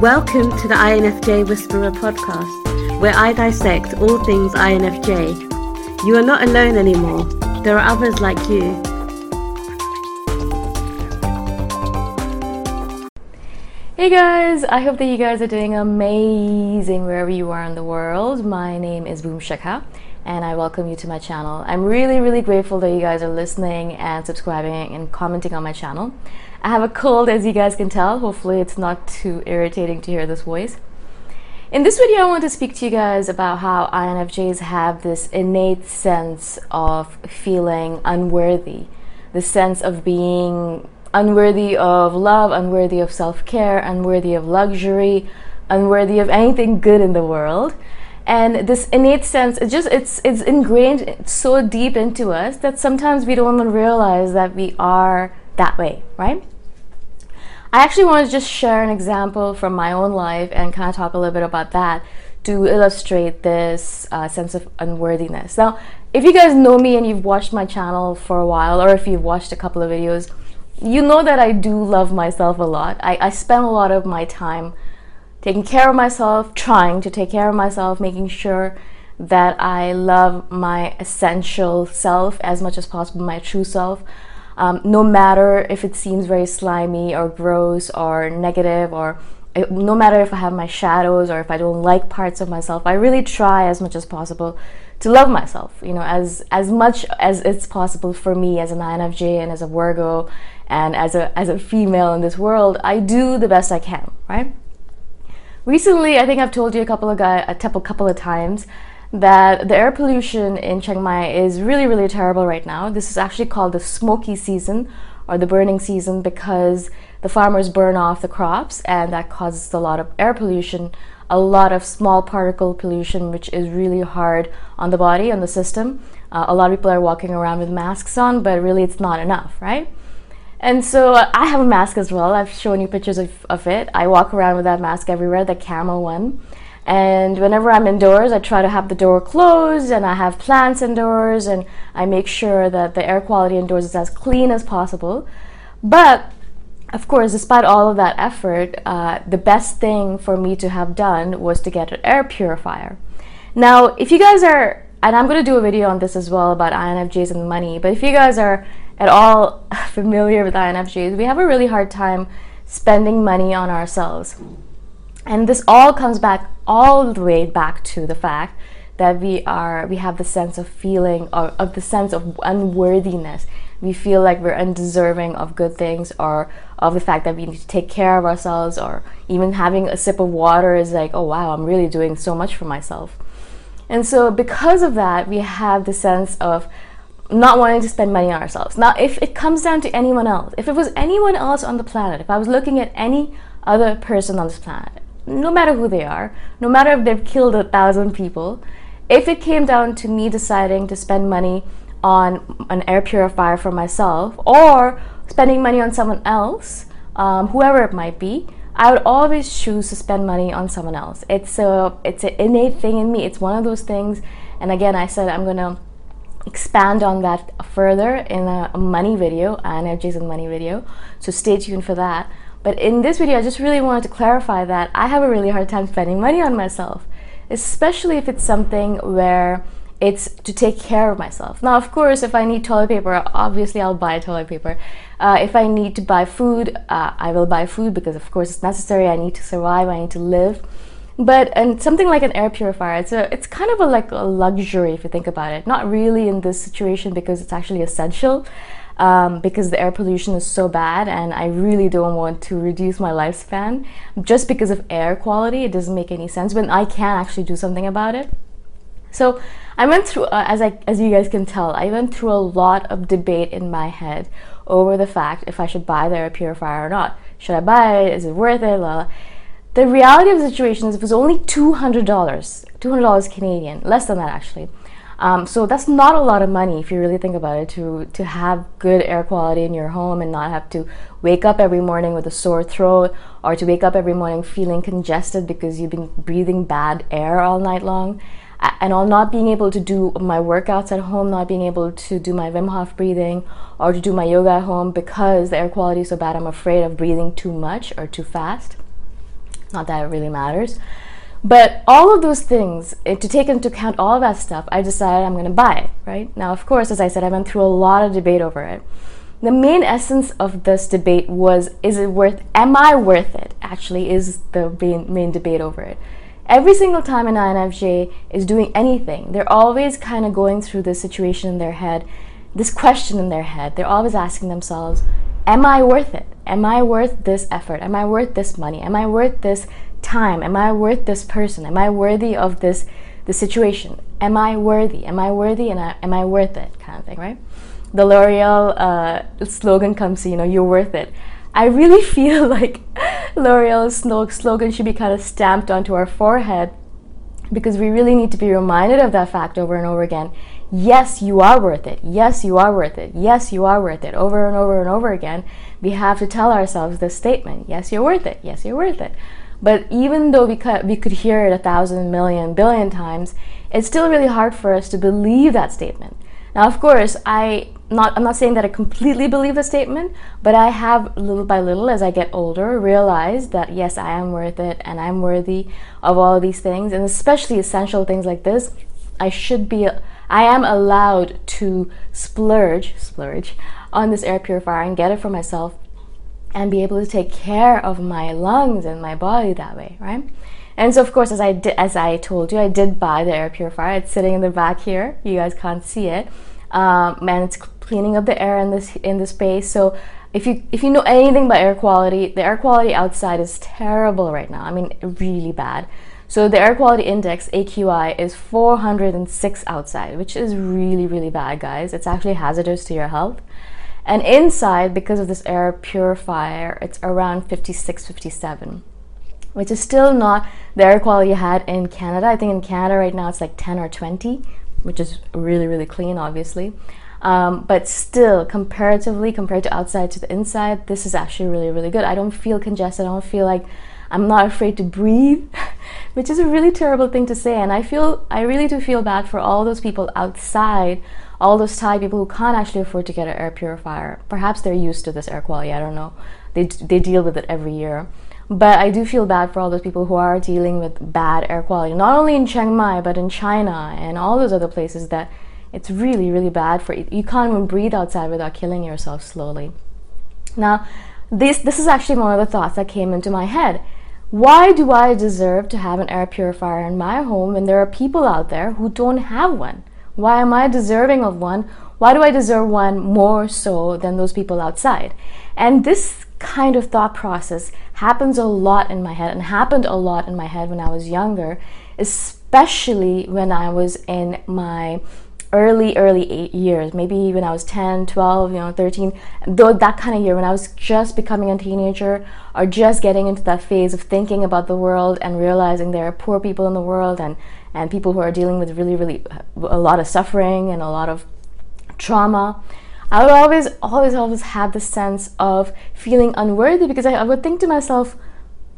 Welcome to the INFJ Whisperer podcast, where I dissect all things INFJ. You are not alone anymore, there are others like you. Hey guys, I hope that you guys are doing amazing wherever you are in the world. My name is Boom Shikha and I welcome you to my channel. I'm really, really grateful that you guys are listening and subscribing and commenting on my channel. I have a cold, as you guys can tell. Hopefully, it's not too irritating to hear this voice. In this video, I want to speak to you guys about how INFJs have this innate sense of feeling unworthy, the sense of being unworthy of love, unworthy of self care, unworthy of luxury, unworthy of anything good in the world. And this innate sense, it just it's it's ingrained so deep into us that sometimes we don't even realize that we are that way, right? I actually want to just share an example from my own life and kind of talk a little bit about that to illustrate this uh, sense of unworthiness. Now, if you guys know me and you've watched my channel for a while, or if you've watched a couple of videos, you know that I do love myself a lot. I, I spend a lot of my time taking care of myself, trying to take care of myself, making sure that I love my essential self as much as possible, my true self um, no matter if it seems very slimy or gross or negative or eh, no matter if I have my shadows or if I don't like parts of myself, I really try as much as possible to love myself, you know, as as much as it's possible for me as an INFJ and as a Virgo and as a as a female in this world, I do the best I can, right? Recently, I think I've told you a couple of a couple of times that the air pollution in Chiang Mai is really, really terrible right now. This is actually called the smoky season or the burning season because the farmers burn off the crops and that causes a lot of air pollution, a lot of small particle pollution, which is really hard on the body, on the system. Uh, a lot of people are walking around with masks on, but really it's not enough, right? And so uh, I have a mask as well. I've shown you pictures of, of it. I walk around with that mask everywhere, the camel one. And whenever I'm indoors, I try to have the door closed and I have plants indoors and I make sure that the air quality indoors is as clean as possible. But of course, despite all of that effort, uh, the best thing for me to have done was to get an air purifier. Now, if you guys are, and I'm going to do a video on this as well about INFJs and money, but if you guys are at all familiar with INFJs, we have a really hard time spending money on ourselves. And this all comes back all the way back to the fact that we are we have the sense of feeling of, of the sense of unworthiness we feel like we're undeserving of good things or of the fact that we need to take care of ourselves or even having a sip of water is like oh wow i'm really doing so much for myself and so because of that we have the sense of not wanting to spend money on ourselves now if it comes down to anyone else if it was anyone else on the planet if i was looking at any other person on this planet no matter who they are, no matter if they've killed a thousand people, if it came down to me deciding to spend money on an air purifier for myself or spending money on someone else, um, whoever it might be, I would always choose to spend money on someone else. It's a it's an innate thing in me. It's one of those things. And again, I said I'm gonna expand on that further in a, a money video, an INFJs and money video. So stay tuned for that. But in this video, I just really wanted to clarify that I have a really hard time spending money on myself, especially if it's something where it's to take care of myself. Now, of course, if I need toilet paper, obviously I'll buy toilet paper. Uh, if I need to buy food, uh, I will buy food because, of course, it's necessary. I need to survive. I need to live. But and something like an air purifier, it's a it's kind of a like a luxury if you think about it. Not really in this situation because it's actually essential um, because the air pollution is so bad and I really don't want to reduce my lifespan just because of air quality. It doesn't make any sense when I can actually do something about it. So I went through, uh, as I as you guys can tell, I went through a lot of debate in my head over the fact if I should buy the air purifier or not. Should I buy it? Is it worth it? La. The reality of the situation is it was only two hundred dollars, two hundred dollars Canadian, less than that actually. Um, so that's not a lot of money if you really think about it to to have good air quality in your home and not have to wake up every morning with a sore throat or to wake up every morning feeling congested because you've been breathing bad air all night long and all not being able to do my workouts at home, not being able to do my Wim Hof breathing or to do my yoga at home because the air quality is so bad, I'm afraid of breathing too much or too fast. Not that it really matters. But all of those things, eh, to take into account all of that stuff, I decided I'm going to buy it, right? Now, of course, as I said, I went through a lot of debate over it. The main essence of this debate was is it worth, am I worth it? Actually, is the main, main debate over it. Every single time an INFJ is doing anything, they're always kind of going through this situation in their head, this question in their head. They're always asking themselves, Am I worth it? Am I worth this effort? Am I worth this money? Am I worth this time? Am I worth this person? Am I worthy of this the situation? Am I worthy? Am I worthy? And I, am I worth it? Kind of thing, right? The L'Oreal uh, slogan comes, you know, you're worth it. I really feel like L'Oreal's slogan should be kind of stamped onto our forehead because we really need to be reminded of that fact over and over again. Yes, you are worth it. Yes, you are worth it. Yes, you are worth it. Over and over and over again, we have to tell ourselves this statement. Yes, you're worth it. Yes, you're worth it. But even though we could, we could hear it a thousand, million, billion times, it's still really hard for us to believe that statement. Now, of course, I not I'm not saying that I completely believe the statement, but I have little by little as I get older realized that yes, I am worth it and I'm worthy of all of these things and especially essential things like this. I should be I am allowed to splurge, splurge on this air purifier and get it for myself and be able to take care of my lungs and my body that way, right? And so, of course, as I did, as I told you, I did buy the air purifier. It's sitting in the back here. You guys can't see it, um, and it's cleaning up the air in this in the space. So, if you if you know anything about air quality, the air quality outside is terrible right now. I mean, really bad. So the air quality index AQI is 406 outside, which is really really bad, guys. It's actually hazardous to your health. And inside, because of this air purifier, it's around 56, 57 which is still not the air quality you had in Canada. I think in Canada right now it's like 10 or 20, which is really, really clean, obviously. Um, but still, comparatively, compared to outside to the inside, this is actually really, really good. I don't feel congested. I don't feel like I'm not afraid to breathe, which is a really terrible thing to say. And I feel, I really do feel bad for all those people outside, all those Thai people who can't actually afford to get an air purifier. Perhaps they're used to this air quality. I don't know. They, they deal with it every year. But I do feel bad for all those people who are dealing with bad air quality, not only in Chiang Mai, but in China and all those other places that it's really, really bad for you. You can't even breathe outside without killing yourself slowly. Now, this, this is actually one of the thoughts that came into my head. Why do I deserve to have an air purifier in my home when there are people out there who don't have one? Why am I deserving of one? Why do I deserve one more so than those people outside? And this kind of thought process happens a lot in my head and happened a lot in my head when I was younger, especially when I was in my early early eight years maybe when i was 10 12 you know 13 though that kind of year when i was just becoming a teenager or just getting into that phase of thinking about the world and realizing there are poor people in the world and and people who are dealing with really really uh, a lot of suffering and a lot of trauma I would always, always, always have the sense of feeling unworthy because I, I would think to myself,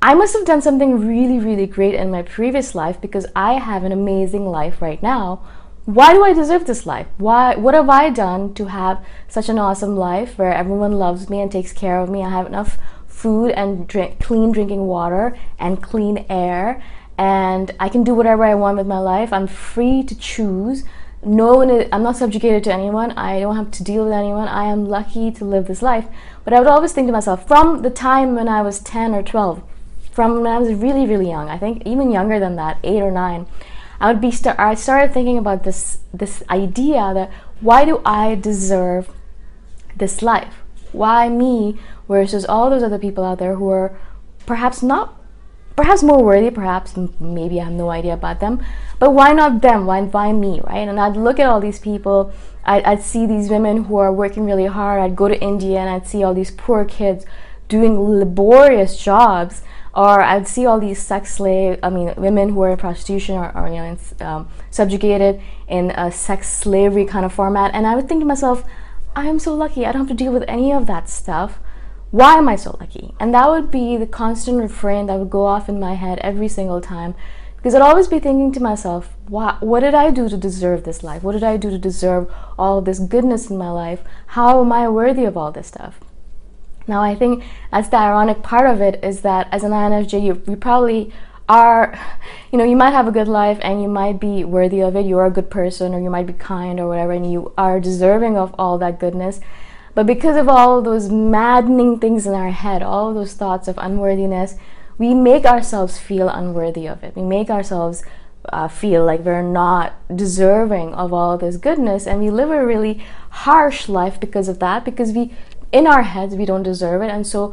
I must have done something really, really great in my previous life because I have an amazing life right now. Why do I deserve this life? Why what have I done to have such an awesome life where everyone loves me and takes care of me? I have enough food and drink, clean drinking water and clean air and I can do whatever I want with my life. I'm free to choose no one is, I'm not subjugated to anyone. I don't have to deal with anyone. I am lucky to live this life. But I would always think to myself, from the time when I was 10 or 12, from when I was really, really young, I think even younger than that, eight or nine, I would be. I started thinking about this this idea that why do I deserve this life? Why me versus all those other people out there who are perhaps not perhaps more worthy, perhaps maybe I have no idea about them, but why not them? Why, why me, right? And I'd look at all these people, I'd, I'd see these women who are working really hard. I'd go to India and I'd see all these poor kids doing laborious jobs, or I'd see all these sex slave, I mean, women who are in prostitution or, or you know, um, subjugated in a sex slavery kind of format, and I would think to myself, I am so lucky. I don't have to deal with any of that stuff why am I so lucky? And that would be the constant refrain that would go off in my head every single time. Because I'd always be thinking to myself, what, what did I do to deserve this life? What did I do to deserve all this goodness in my life? How am I worthy of all this stuff? Now, I think that's the ironic part of it is that as an INFJ, you, you probably are, you know, you might have a good life and you might be worthy of it. You're a good person or you might be kind or whatever, and you are deserving of all that goodness. But because of all those maddening things in our head, all those thoughts of unworthiness, we make ourselves feel unworthy of it. We make ourselves uh, feel like we're not deserving of all this goodness, and we live a really harsh life because of that, because we in our heads we don't deserve it and so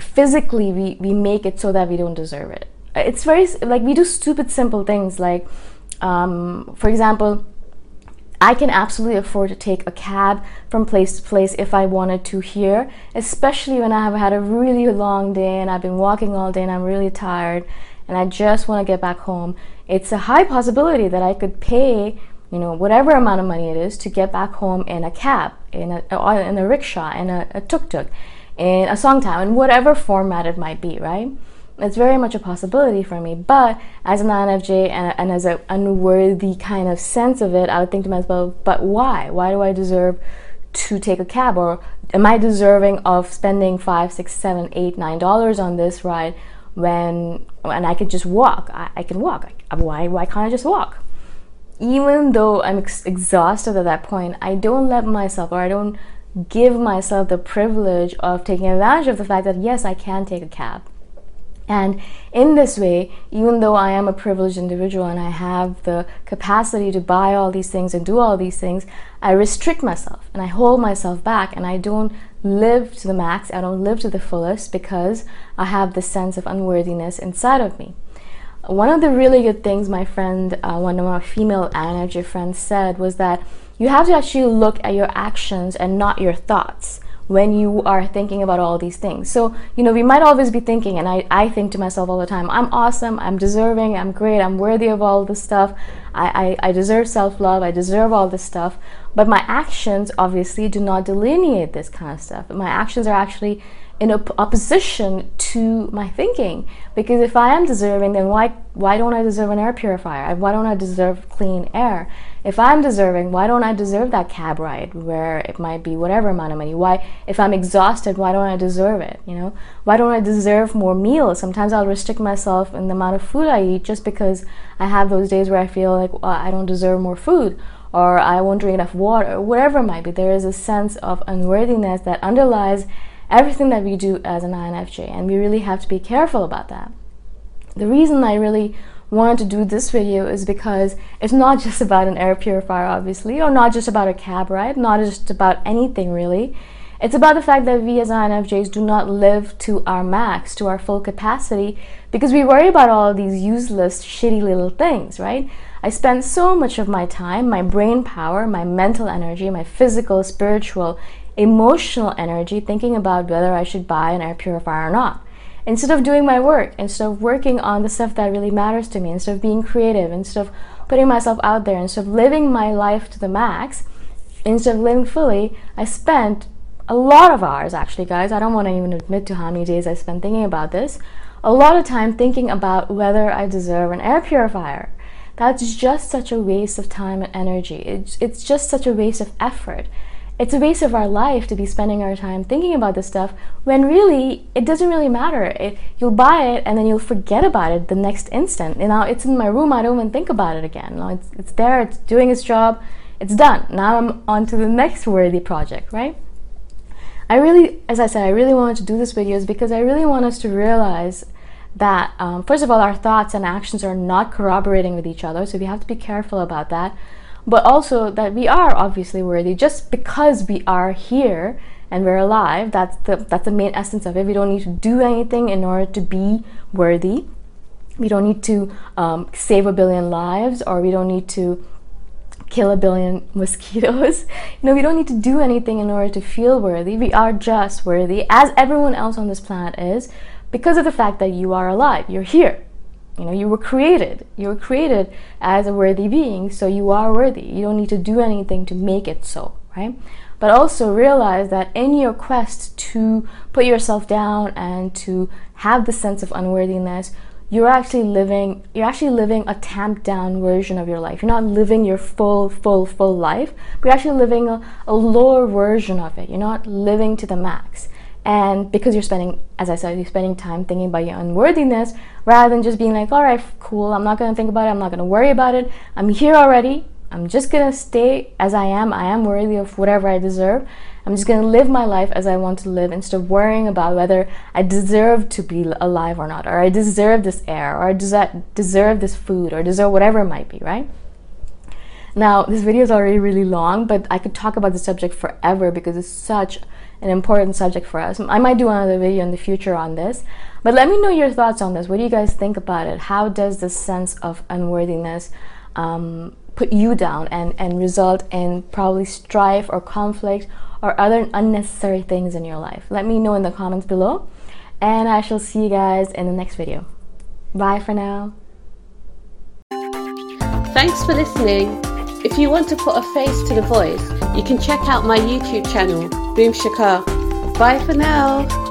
physically we, we make it so that we don't deserve it it's very like we do stupid simple things like um, for example I can absolutely afford to take a cab from place to place if I wanted to here, especially when I have had a really long day and I've been walking all day and I'm really tired and I just want to get back home. It's a high possibility that I could pay you know, whatever amount of money it is to get back home in a cab, in a, in a rickshaw, in a, a tuk-tuk, in a songthaew, in whatever format it might be, right? It's very much a possibility for me. But as an INFJ and, and as an unworthy kind of sense of it, I would think to myself, but why? Why do I deserve to take a cab? Or am I deserving of spending five, six, seven, eight, nine dollars on this ride when and I could just walk? I, I can walk. Why why can't I just walk? Even though I'm ex- exhausted at that point, I don't let myself or I don't give myself the privilege of taking advantage of the fact that yes, I can take a cab. And in this way, even though I am a privileged individual and I have the capacity to buy all these things and do all these things, I restrict myself and I hold myself back and I don't live to the max, I don't live to the fullest because I have this sense of unworthiness inside of me. One of the really good things my friend, uh, one of my female energy friends said was that you have to actually look at your actions and not your thoughts when you are thinking about all these things. So, you know, we might always be thinking, and I, I think to myself all the time, I'm awesome, I'm deserving, I'm great, I'm worthy of all this stuff, I, I, I deserve self love, I deserve all this stuff. But my actions obviously do not delineate this kind of stuff. My actions are actually in op- opposition to my thinking. Because if i am deserving then why why don't i deserve an air purifier? Why don't i deserve clean air? If i'm deserving why don't i deserve that cab ride where it might be whatever amount of money? Why if i'm exhausted why don't i deserve it you know? Why don't i deserve more meals? Sometimes i'll restrict myself in the amount of food i eat just because i have those days where i feel like well, i don't deserve more food or i won't drink enough water whatever it might be. There is a sense of unworthiness that underlies everything that we do as an INFJ, and we really have to be careful about that. The reason I really wanted to do this video is because it's not just about an air purifier, obviously, or not just about a cab ride, not just about anything really. It's about the fact that we as INFJs do not live to our max, to our full capacity, because we worry about all of these useless, shitty little things, right? I spend so much of my time, my brain power, my mental energy, my physical, spiritual, emotional energy thinking about whether I should buy an air purifier or not. Instead of doing my work, instead of working on the stuff that really matters to me, instead of being creative, instead of putting myself out there, instead of living my life to the max, instead of living fully, I spent a lot of hours actually, guys. I don't want to even admit to how many days I spent thinking about this. A lot of time thinking about whether I deserve an air purifier. That's just such a waste of time and energy. It's, it's just such a waste of effort it's a waste of our life to be spending our time thinking about this stuff when really it doesn't really matter. It, you'll buy it and then you'll forget about it the next instant. You know, it's in my room, I don't even think about it again. You know, it's, it's there, it's doing its job, it's done. Now I'm on to the next worthy project, right? I really, as I said, I really wanted to do this videos because I really want us to realize that, um, first of all, our thoughts and actions are not corroborating with each other, so we have to be careful about that but also that we are obviously worthy. Just because we are here and we're alive that's the that's the main essence of it. We don't need to do anything in order to be worthy. We don't need to um, save a billion lives or we don't need to kill a billion mosquitoes. You know we don't need to do anything in order to feel worthy. We are just worthy as everyone else on this planet is because of the fact that you are alive. You're here you know, you were created. You were created as a worthy being, so you are worthy. You don't need to do anything to make it so, right? But also realize that in your quest to put yourself down and to have the sense of unworthiness, you're actually living you're actually living a tamped down version of your life. You're not living your full, full, full life, but you're actually living a, a lower version of it. You're not living to the max. And because you're spending, as I said, you're spending time thinking about your unworthiness rather than just being like, all right, cool, I'm not going to think about it, I'm not going to worry about it, I'm here already, I'm just going to stay as I am, I am worthy of whatever I deserve. I'm just going to live my life as I want to live instead of worrying about whether I deserve to be alive or not, or I deserve this air, or I deserve this food, or deserve whatever it might be, right? Now, this video is already really long, but I could talk about the subject forever because it's such an important subject for us. I might do another video in the future on this, but let me know your thoughts on this. What do you guys think about it? How does this sense of unworthiness um, put you down and, and result in probably strife or conflict or other unnecessary things in your life? Let me know in the comments below, and I shall see you guys in the next video. Bye for now. Thanks for listening. If you want to put a face to the voice, you can check out my YouTube channel, Boom Shikha. Bye for now.